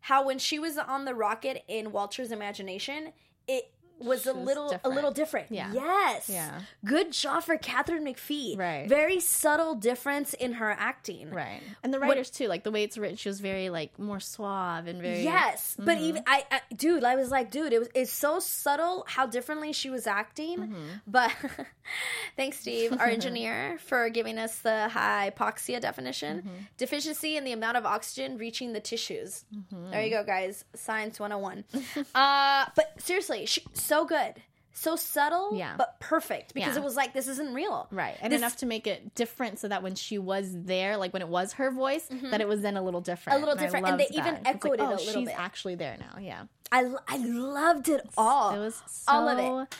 how when she was on the rocket in Walter's imagination, it was a was little a little different. Yeah. Yes. Yeah. Good job for Katharine McPhee. Right. Very subtle difference in her acting. Right. And the writers too, like the way it's written, she was very like more suave and very Yes, but Mm-hmm. even I, I, dude, I was like, dude, it was it's so subtle how differently she was acting. Mm-hmm. But thanks, Steve, our engineer, for giving us the hypoxia definition: Mm-hmm. deficiency in the amount of oxygen reaching the tissues. Mm-hmm. There you go, guys. Science one hundred and one. uh, but seriously, she, so good, so subtle, Yeah. but perfect because Yeah. it was like this isn't real, Right. And This- enough to make it different so that when she was there, like when it was her voice, that it was then a little different. Mm-hmm. A little I different, and they even that. It's echoed it oh, a little she's bit. actually there now. Yeah. I I loved it all. It was so all of it.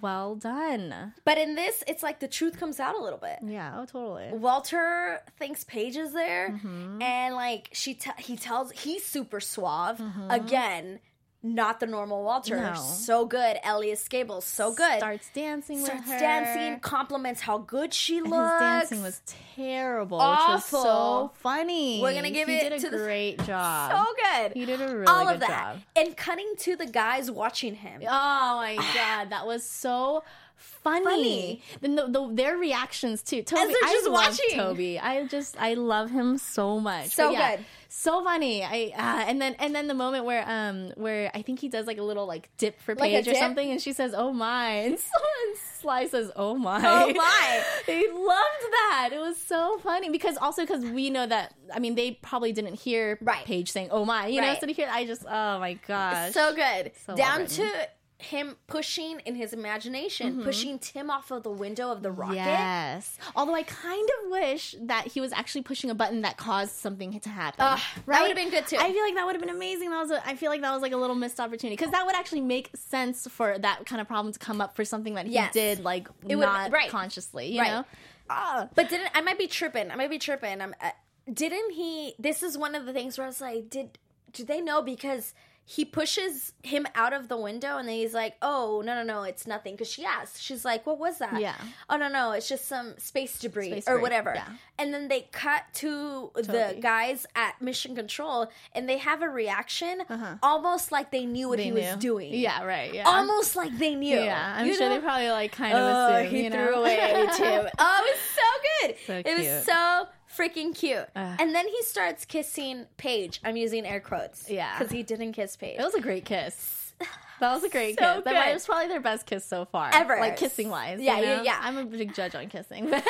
well done. But in this, it's like the truth comes out a little bit. Yeah. Oh, totally. Walter thinks Paige is there, Mm-hmm. and like she, te- he tells he's super suave. Mm-hmm. Again, not the normal Walter. No. So good, Elyes Gabel. So good. Starts dancing Starts with her. dancing, compliments how good she looks. His dancing was terrible, Awful. which was so funny. We're gonna give he it did a to the- great job. so good. He did a really All good of that, job. and cutting to the guys watching him. Oh my god, that was so funny. Funny. Then the, the, their reactions too. Toby, they're I just love watching. Toby. I just I love him so much. So yeah, good. so funny. I uh, and then and then the moment where um where I think he does like a little like dip for Like a or dip? something, and she says, "Oh my," and, so, and Sly says, "Oh my." Oh my. they loved that. It was so funny because also because we know that I mean they probably didn't hear Right. Paige saying, "Oh my," you know. Right. So to hear, I just oh my gosh, So good. So Down written. to him pushing in his imagination, pushing Tim off of the window of the rocket. Yes. Although I kind of wish that he was actually pushing a button that caused something to happen. Ugh, that would've been good, too. I feel like that would have been amazing. That was. A, I feel like that was like a little missed opportunity because that would actually make sense for that kind of problem to come up for something that he Yes. did like It would- not right. consciously. You Right. know. Ah. But didn't I might be tripping? I might be tripping. I'm uh, didn't he? This is one of the things where I was like, did do they know because he pushes him out of the window and then he's like, "Oh no no no, it's nothing." Because she asks, she's like, "What was that?" Yeah. Oh no no, it's just some space debris Space or debris, whatever. yeah. And then they cut to the guys at Mission Control and they have a reaction, almost like they knew what Uh-huh. They he knew. was doing. Yeah, right. Yeah. almost like they knew. Yeah, I'm You sure know? they probably like kind of Oh, assume. he you threw know? away Tim. Oh, it was so good. So it was so freaking cute. Ugh. and then he starts kissing Paige. I'm using air quotes. Yeah. because he didn't kiss Paige. It was a great kiss. That was a great So kiss. That good. it was probably their best kiss so far, Ever. like kissing wise. Yeah, you yeah, know? yeah. I'm a big judge on kissing. uh,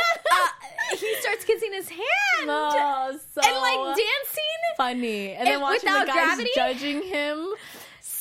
he starts kissing his hand oh, so and like dancing. funny, and then watching without the guys gravity? judging him.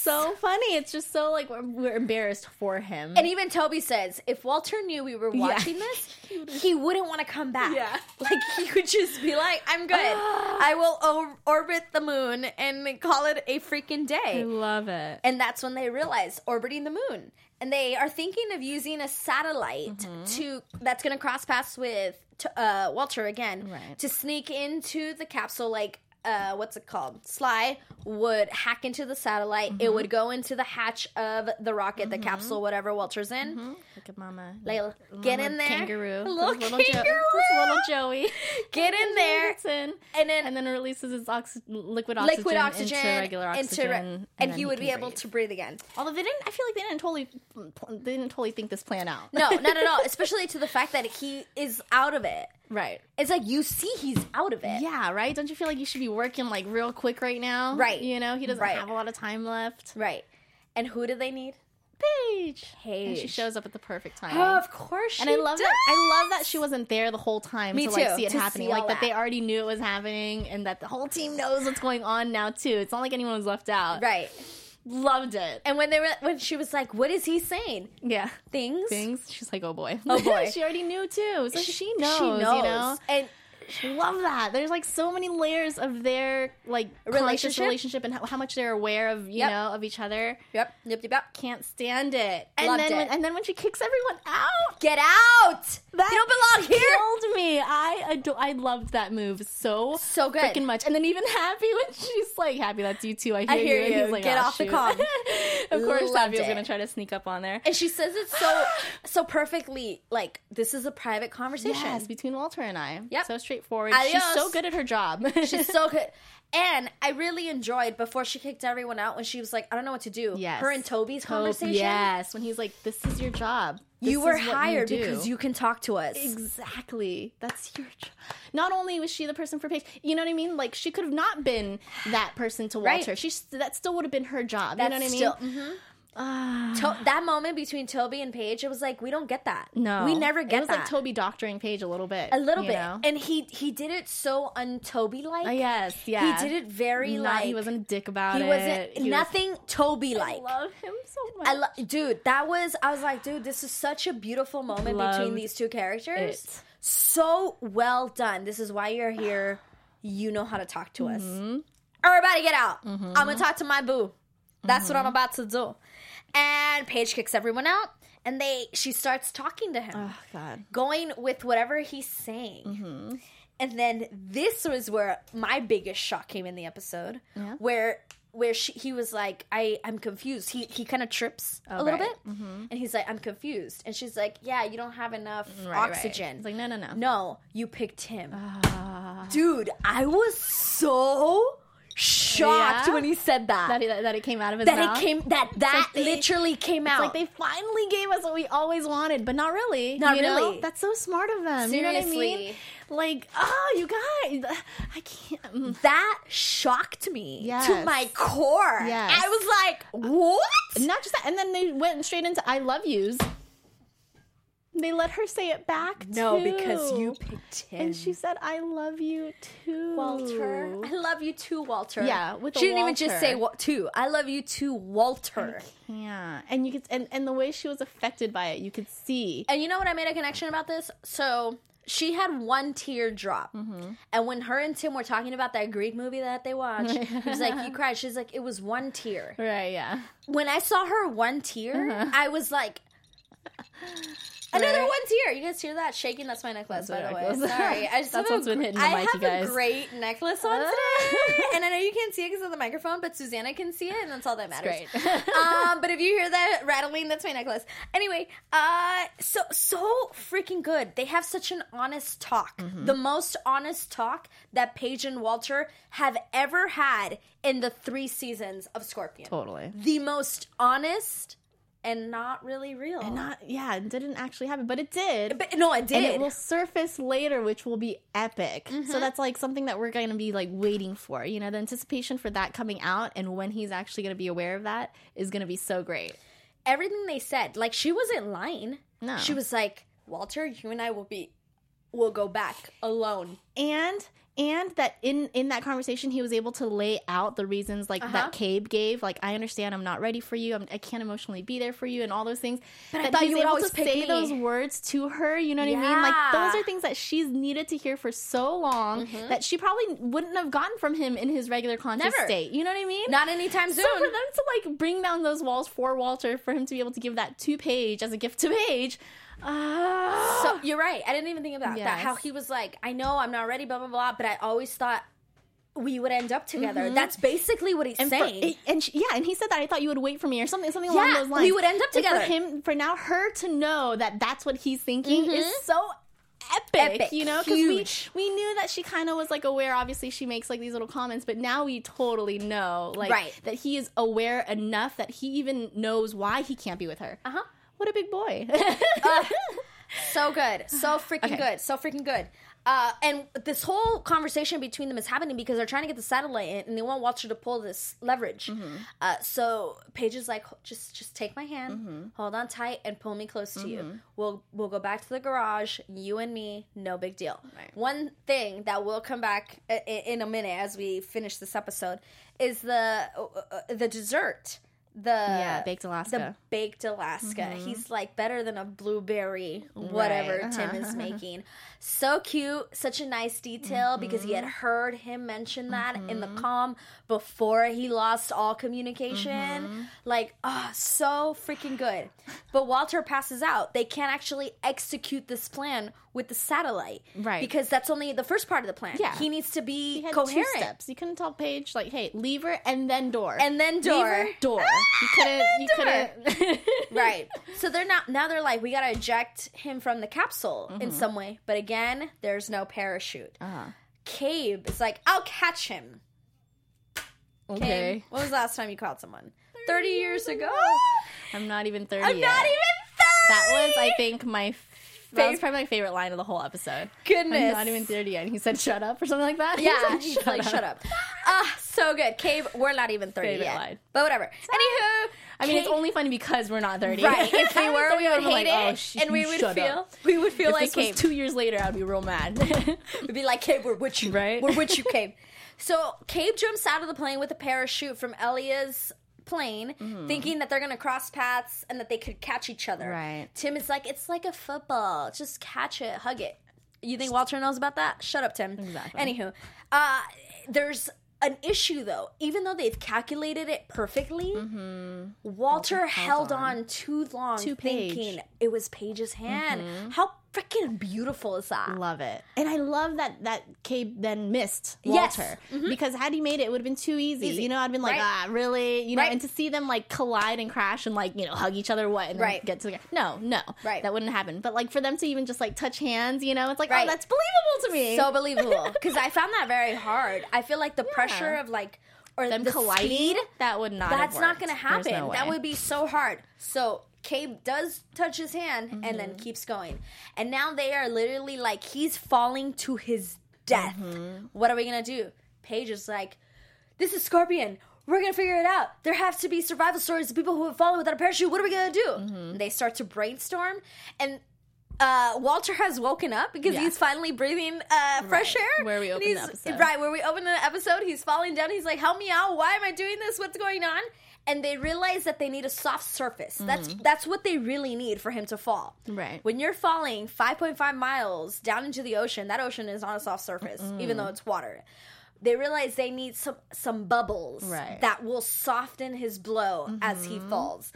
So funny. It's just so like we're, we're embarrassed for him. And even Toby says, if Walter knew we were watching this, he wouldn't want to come back. Yeah. Like, he would just be like, I'm good. I will or- orbit the moon and call it a freaking day. I love it. And that's when they realize orbiting the moon. And they are thinking of using a satellite Mm-hmm. to that's going to cross paths with t- uh, Walter again Right. to sneak into the capsule like uh, what's it called? Sly would hack into the satellite. Mm-hmm. It would go into the hatch of the rocket, the capsule, whatever Walter's in. Look at Mama. Layla, get in there, Kangaroo. little little, kangaroo, Jo- little Joey. get in there, in. and then and then it releases its ox- liquid oxygen, liquid oxygen into regular oxygen, into re- and, and, he would can be able breathe. to breathe again. Although they didn't, I feel like they didn't totally, they didn't totally think this plan out. No, not at all. Especially to the fact that he is out of it. Right? It's like you see he's out of it. Yeah, right. Don't you feel like you should be working like real quick right now? Right. You know, he doesn't Right. have a lot of time left. Right. And who do they need? Paige. And she shows up at the perfect time. Oh, of course. She and I love does. that. I love that she wasn't there the whole time Me to like too, see it to happening. see like all that they already knew it was happening, and that the whole team knows what's going on now too. It's not like anyone was left out. Right. Loved it. And when they were when she was like, "What is he saying?" Yeah. Things. Things. She's like, oh boy. Oh, boy. she already knew too. So she knows. She knows. You know. And Love that. There's like so many layers of their like Relationship? relationship and how, how much they're aware of you Yep. know of each other. yep, yep, yep, yep. Can't stand it. And Loved then it. When, and then when she kicks everyone out, Get out! that you don't belong here. killed me. I ado- I loved that move so So good. freaking much. And then even Happy when she's like, "Happy, that's you too." I hear, I hear you. he's like, Get "Oh, off the shoot." of course, was gonna try to sneak up on there. And she says it so so perfectly. Like this is a private conversation. Yes, between Walter and I. Yep. So straightforward. Adios. She's so good at her job. She's so good. And I really enjoyed before she kicked everyone out when she was like, I don't know what to do. Yes. Her and Toby's Toby- conversation. Yes, when he's like, "This is your job. This You were hired do." because you can talk to us. Exactly. That's your job. Not only was she the person for Paige, you know what I mean? Like she could have not been that person to Right. Walter. She that still would have been her job. That's you know what I mean? mhm. Ah. To- that moment between Toby and Paige, it was like we don't get that. no, we never get that. It was that. like Toby doctoring Paige a little bit, a little bit, know? and he he did it so un-Toby like. Uh, yes, yeah. He did it very Not- like he wasn't a dick about it. he it. wasn't He was- nothing Toby I like. love him so much. I lo- dude, that was I was like, dude, this is such a beautiful moment between these two characters. it. So well done. This is why you're here. You know how to talk to us. Mm-hmm. Everybody get out. I'm gonna talk to my boo. That's what I'm about to do. And Paige kicks everyone out, and they she starts talking to him, oh God. going with whatever he's saying. Mm-hmm. And then this was where my biggest shock came in the episode, Yeah. where where she, he was like, "I I'm confused." He he kind of trips a Oh, little right. Mm-hmm. bit, and he's like, "I'm confused," and she's like, "Yeah, you don't have enough Right, right. oxygen." It's like no, no, no. No, you picked him, Ah. dude. I was so shocked Yeah? when he said that. that, it, that it came out of his that mouth. it came that that like they- literally came It's out. like they finally gave us what we always wanted, but not really. Not you know? really. That's so smart of them. You know what I mean? Like, oh, you guys, I can't. mm. that shocked me to my core. Yes. I was like, "What?" Not just that, and then they went straight into "I love yous." They let her say it back. No, too. because you picked him. And she said, "I love you too, Walter. I love you too, Walter. Yeah, with she didn't even just say what too. I love you too, Walter. Yeah, and you could, and, and the way she was affected by it, you could see. And you know what? I made a connection about this. So she had one tear drop, Mm-hmm. and when her and Tim were talking about that Greek movie that they watched, he was like, "You cried." She's like, "It was one tear." Right? Yeah. When I saw her one tear, Uh-huh. I was like, Another one's here. You guys hear that shaking? That's my necklace, That's by the my way. Sorry, I just That's have what's a been hitting the I mic, you have guys. a great necklace on today, and I know you can't see it because of the microphone, but Susannah can see it, and that's all that matters. great. um, but if you hear that rattling, that's my necklace. Anyway, uh, so so freaking good. They have such an honest talk, Mm-hmm. the most honest talk that Paige and Walter have ever had in the three seasons of Scorpion. Totally. The most honest and not really real. And Not yeah, it didn't actually happen, but it did. but no, it did. and it will surface later, which will be epic. Mm-hmm. So that's like something that we're going to be like waiting for. You know, the anticipation for that coming out and when he's actually going to be aware of that is going to be so great. everything they said. Like she wasn't lying. No. She was like, Walter, you and I will be will go back alone. and and that in in that conversation he was able to lay out the reasons like Uh-huh. that Cabe gave like I understand I'm not ready for you. I'm, I can't emotionally be there for you and all those things. But I thought you would able always say me. those words to her you know what I mean? Like those are things that she's needed to hear for so long that she probably wouldn't have gotten from him in his regular conscious Never. state you know what I mean? Not anytime soon so for them to like bring down those walls for Walter for him to be able to give that to Paige as a gift to Paige uh, so you're right. I didn't even think about that. How he was like, I know I'm not ready, blah blah blah, but I always thought we would end up together. That's basically what he's Mm-hmm. and for- saying. and she, yeah, and he said that I thought you would wait for me or something, something along Yeah, those lines. we would end up And together. For him, for now, her to know that that's what he's thinking is so epic, Epic. you know, because we we knew that she kind of was like aware. Obviously, she makes like these little comments, but now we totally know, like, Right. that he is aware enough that he even knows why he can't be with her. Uh-huh. What a big boy! so good so freaking Okay. good so freaking good uh, and this whole conversation between them is happening because they're trying to get the satellite in and they want Walter to pull this leverage. Mm-hmm. Uh, so Paige is like, just just take my hand, Mm-hmm. hold on tight, and pull me close to you. We'll we'll go back to the garage, you and me, no big deal. Right. One thing that will come back i- i- in a minute as we finish this episode is the uh, uh, the dessert. The Yeah, baked The Alaska. Mm-hmm. baked Alaska. He's like better than a blueberry, whatever Right. Tim is making. So cute, such a nice detail because he had Mm-hmm. heard him mention that in the calm before he lost all communication. Mm-hmm. Like, oh, so freaking good. But Walter passes out. They can't actually execute this plan with the satellite, Right. Because that's only the first part of the plan. Yeah. he needs to be coherent. two steps. You couldn't tell Paige like, "Hey, lever and then door, And then door. Lever, door." You couldn't. You couldn't. right. So they're not now they're like, we gotta eject him from the capsule in some way. But again, there's no parachute. Uh-huh. Cabe is like, I'll catch him. Cabe, Okay. when was the last time you caught someone? 30 years ago? I'm not even 30 I'm yet. not even 30! That was, I think, my. F- that was probably my favorite line of the whole episode. Goodness. I'm not even 30 yet. And he said, shut up, or something like that. He Yeah, said, he's like, shut up. Ah, so good. Cabe, we're not even 30 Favorite yet. line. But whatever. Anywho, I mean, it's only funny because we're not 30. Right. If we were, we would be hate like, it. "Oh, sh- and we would feel, up." we would feel If like this was two years later, I'd be real mad. We'd be like, Cabe, we're with you. Right? We're with you, Cabe. So Cabe jumps out of the plane with a parachute from Elia's plane, mm-hmm. thinking that they're gonna cross paths and that they could catch each other. Right. Tim is like, it's like a football. Just catch it, hug it. You think Walter knows about that? Shut up, Tim. Exactly. Anywho, uh, there's an issue though. Even though they've calculated it perfectly, mm-hmm. Walter held on. too long, To Paige. thinking it was Paige's hand. Mm-hmm. How freaking beautiful is that? love it. And I love that that Cabe then missed Yes. Walter. Because had he made it, it would have been too easy. Easy. You know, I'd been like, Right. ah, really? You know, Right. and to see them like collide and crash and like, you know, hug each other, what, and Right. get together. No, no. Right. That wouldn't happen. But like for them to even just like touch hands, you know, it's like, Right. oh, that's believable to me. so believable because I found that very hard. I feel like the pressure of like or them the colliding, speed, that would not that's not going to happen. no that would be so hard. So Cabe does touch his hand and Mm-hmm. then keeps going, and now they are literally like he's falling to his death. Mm-hmm. What are we gonna do? Paige is like, "This is Scorpion." We're gonna figure it out. There have to be survival stories of people who have fallen without a parachute. What are we gonna do? Mm-hmm. They start to brainstorm, and uh, Walter has woken up because Yeah. he's finally breathing uh, fresh Right. air. Where we And opened the episode. Right, where we open the episode, he's falling down. He's like, "Help me out! Why am I doing this? What's going on?" And they realize that they need a soft surface. That's that's what they really need for him to fall. Mm-hmm. Right. When you're falling 5.5 miles down into the ocean, that ocean is not a soft surface, even though it's water. They realize they need some some bubbles Right. Mm-hmm. that will soften his blow as he falls.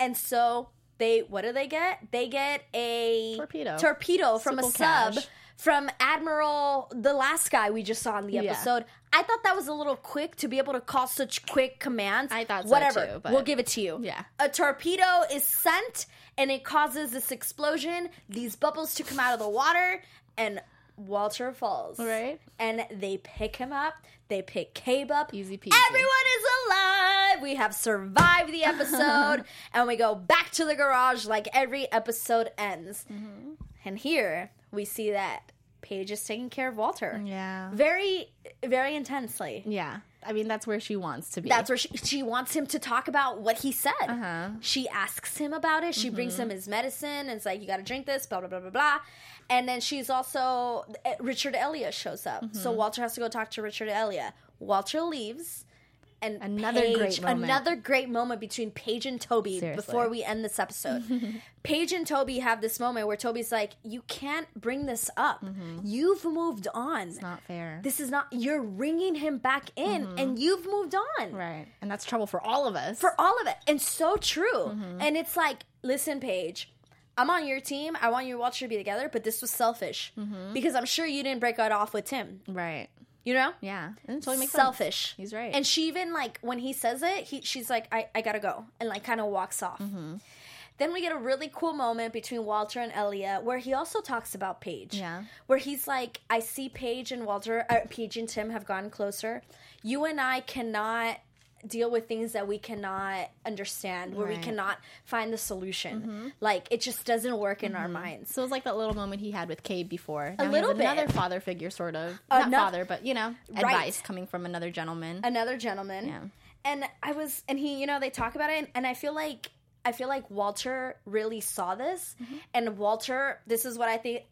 And so they what do they get? They get a Torpedo. torpedo from a sub cash. From Admiral, the last guy we just saw in the Yeah. episode. I thought that was a little quick to be able to call such quick commands. I thought so Whatever, too, but- we'll give it to you. Yeah. a torpedo is sent and it causes this explosion. These bubbles to come out of the water and. Walter falls. Right. And they pick him up. They pick Cabe up. Easy peasy. Everyone is alive. We have survived the episode, and we go back to the garage like every episode ends. Mm-hmm. And here we see that Paige is taking care of Walter. Yeah. Very, very intensely. Yeah. I mean, that's where she wants to be. That's where she, she wants him to talk about what he said. Uh-huh. She asks him about it. She brings him his medicine and it's like, you got to drink this, blah, blah, blah, blah, blah. And then she's also, eh, Richard Elliot shows up. So Walter has to go talk to Richard Elliot. Walter leaves. And Another Paige- great moment. Another great moment between Paige and Toby Seriously. before we end this episode. Paige and Toby have this moment where Toby's like, you can't bring this up. You've moved on. It's not fair. This is not, you're ringing him back in and you've moved on right. And that's trouble for all of us. for all of it. And so true. Mm-hmm. And it's like, listen, Paige, I'm on your team. I want you and Walter to be together, but this was selfish Mm-hmm. because I'm sure you didn't break it off with Tim. right. You know, Yeah. And totally makes sense. selfish. He's right. And she even like when he says it, he she's like, I, I gotta go, and like kind of walks off. Mm-hmm. Then we get a really cool moment between Walter and Elia where he also talks about Paige. Yeah. Where he's like, I see Paige and Walter, uh, Paige and Tim have gotten closer. You and I cannot deal with things that we cannot understand, where we cannot find the solution. Like it just doesn't work in our minds. so it was like that little moment he had with Cabe before. A Now he little has another father figure, sort of. Ano- Not father, but you know, Right. advice coming from another gentleman. another gentleman. Yeah. And I was and he, you know, they talk about it and I feel like I feel like Walter really saw this Mm-hmm. and Walter, this is what I think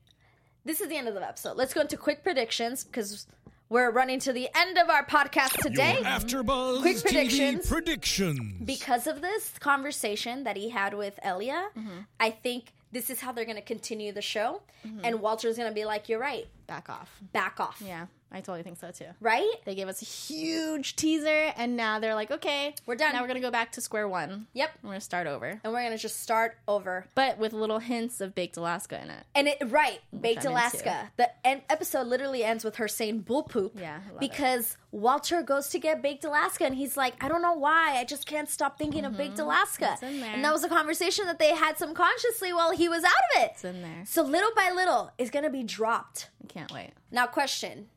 this is the end of the episode. Let's go into quick predictions because we're running to the end of our podcast today. Your AfterBuzz Quick TV predictions. predictions. because of this conversation that he had with Elia, Mm-hmm. I think this is how they're going to continue the show. Mm-hmm. And Walter's going to be like, "You're right. Back off. Back off." Yeah, I totally think so too. Right? They gave us a huge teaser, and now they're like, okay, We're done. Now we're gonna go back to square one. Yep. We're gonna start over, And we're going to just start over. but with little hints of baked Alaska in it. And it right, Baked I'm Alaska. The en- episode literally ends with her saying bull poop. Yeah, because Walter goes to get Baked Alaska and he's like, I don't know why. I just can't stop thinking of Baked Alaska. Mm-hmm. It's in there. And that was a conversation that they had subconsciously while he was out of it. It's in there. So little by little, it's gonna be dropped. I can't wait. Now, question: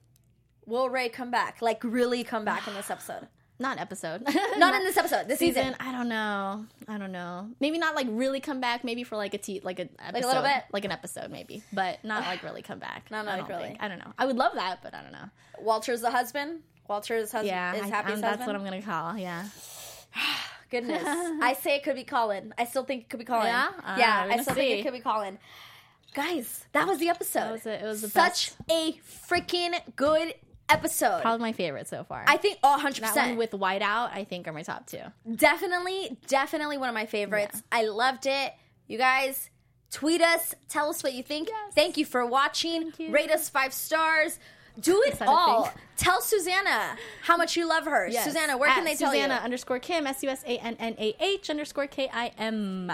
Will Ray come back? Like really come back in this episode? Not episode. Not in this episode. This season. season. I don't know. I don't know. Maybe not like really come back. Maybe for like a te- like an episode, little bit? like an episode, maybe, but not like really come back. Not I like don't really. think. I don't know. I would love that, but I don't know. Walter's the husband. Walter's husband Yeah, is I- Happy's um, husband. that's what I'm gonna call. Yeah. Goodness. I say it could be Colin. I still think it could be Colin. Yeah? Uh, yeah, I still think it could be Colin. Guys, that was the episode. That was it. It was the Such best. a freaking good episode. Probably my favorite so far. I think oh, 100%. that one with Whiteout, I think, are my top two. definitely, definitely one of my favorites. I loved it. You guys, tweet us. Tell us what you think. Yes. Thank you for watching. you. Rate us five stars. Do it all. Tell Susannah how much you love her. Yes. Susannah, where can At they tell Susannah underscore Kim, S U S A N N A H underscore K I M.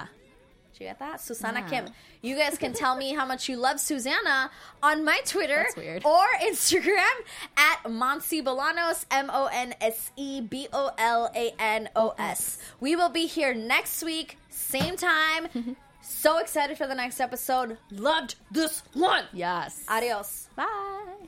Did you get that? Susannah Yeah. Kim. You guys can tell me how much you love Susannah on my Twitter or Instagram at Monse Bolanos, M O N S E B O L A N O S. We will be here next week, same time. so excited for the next episode. Loved this one. Yes. Adios. Bye.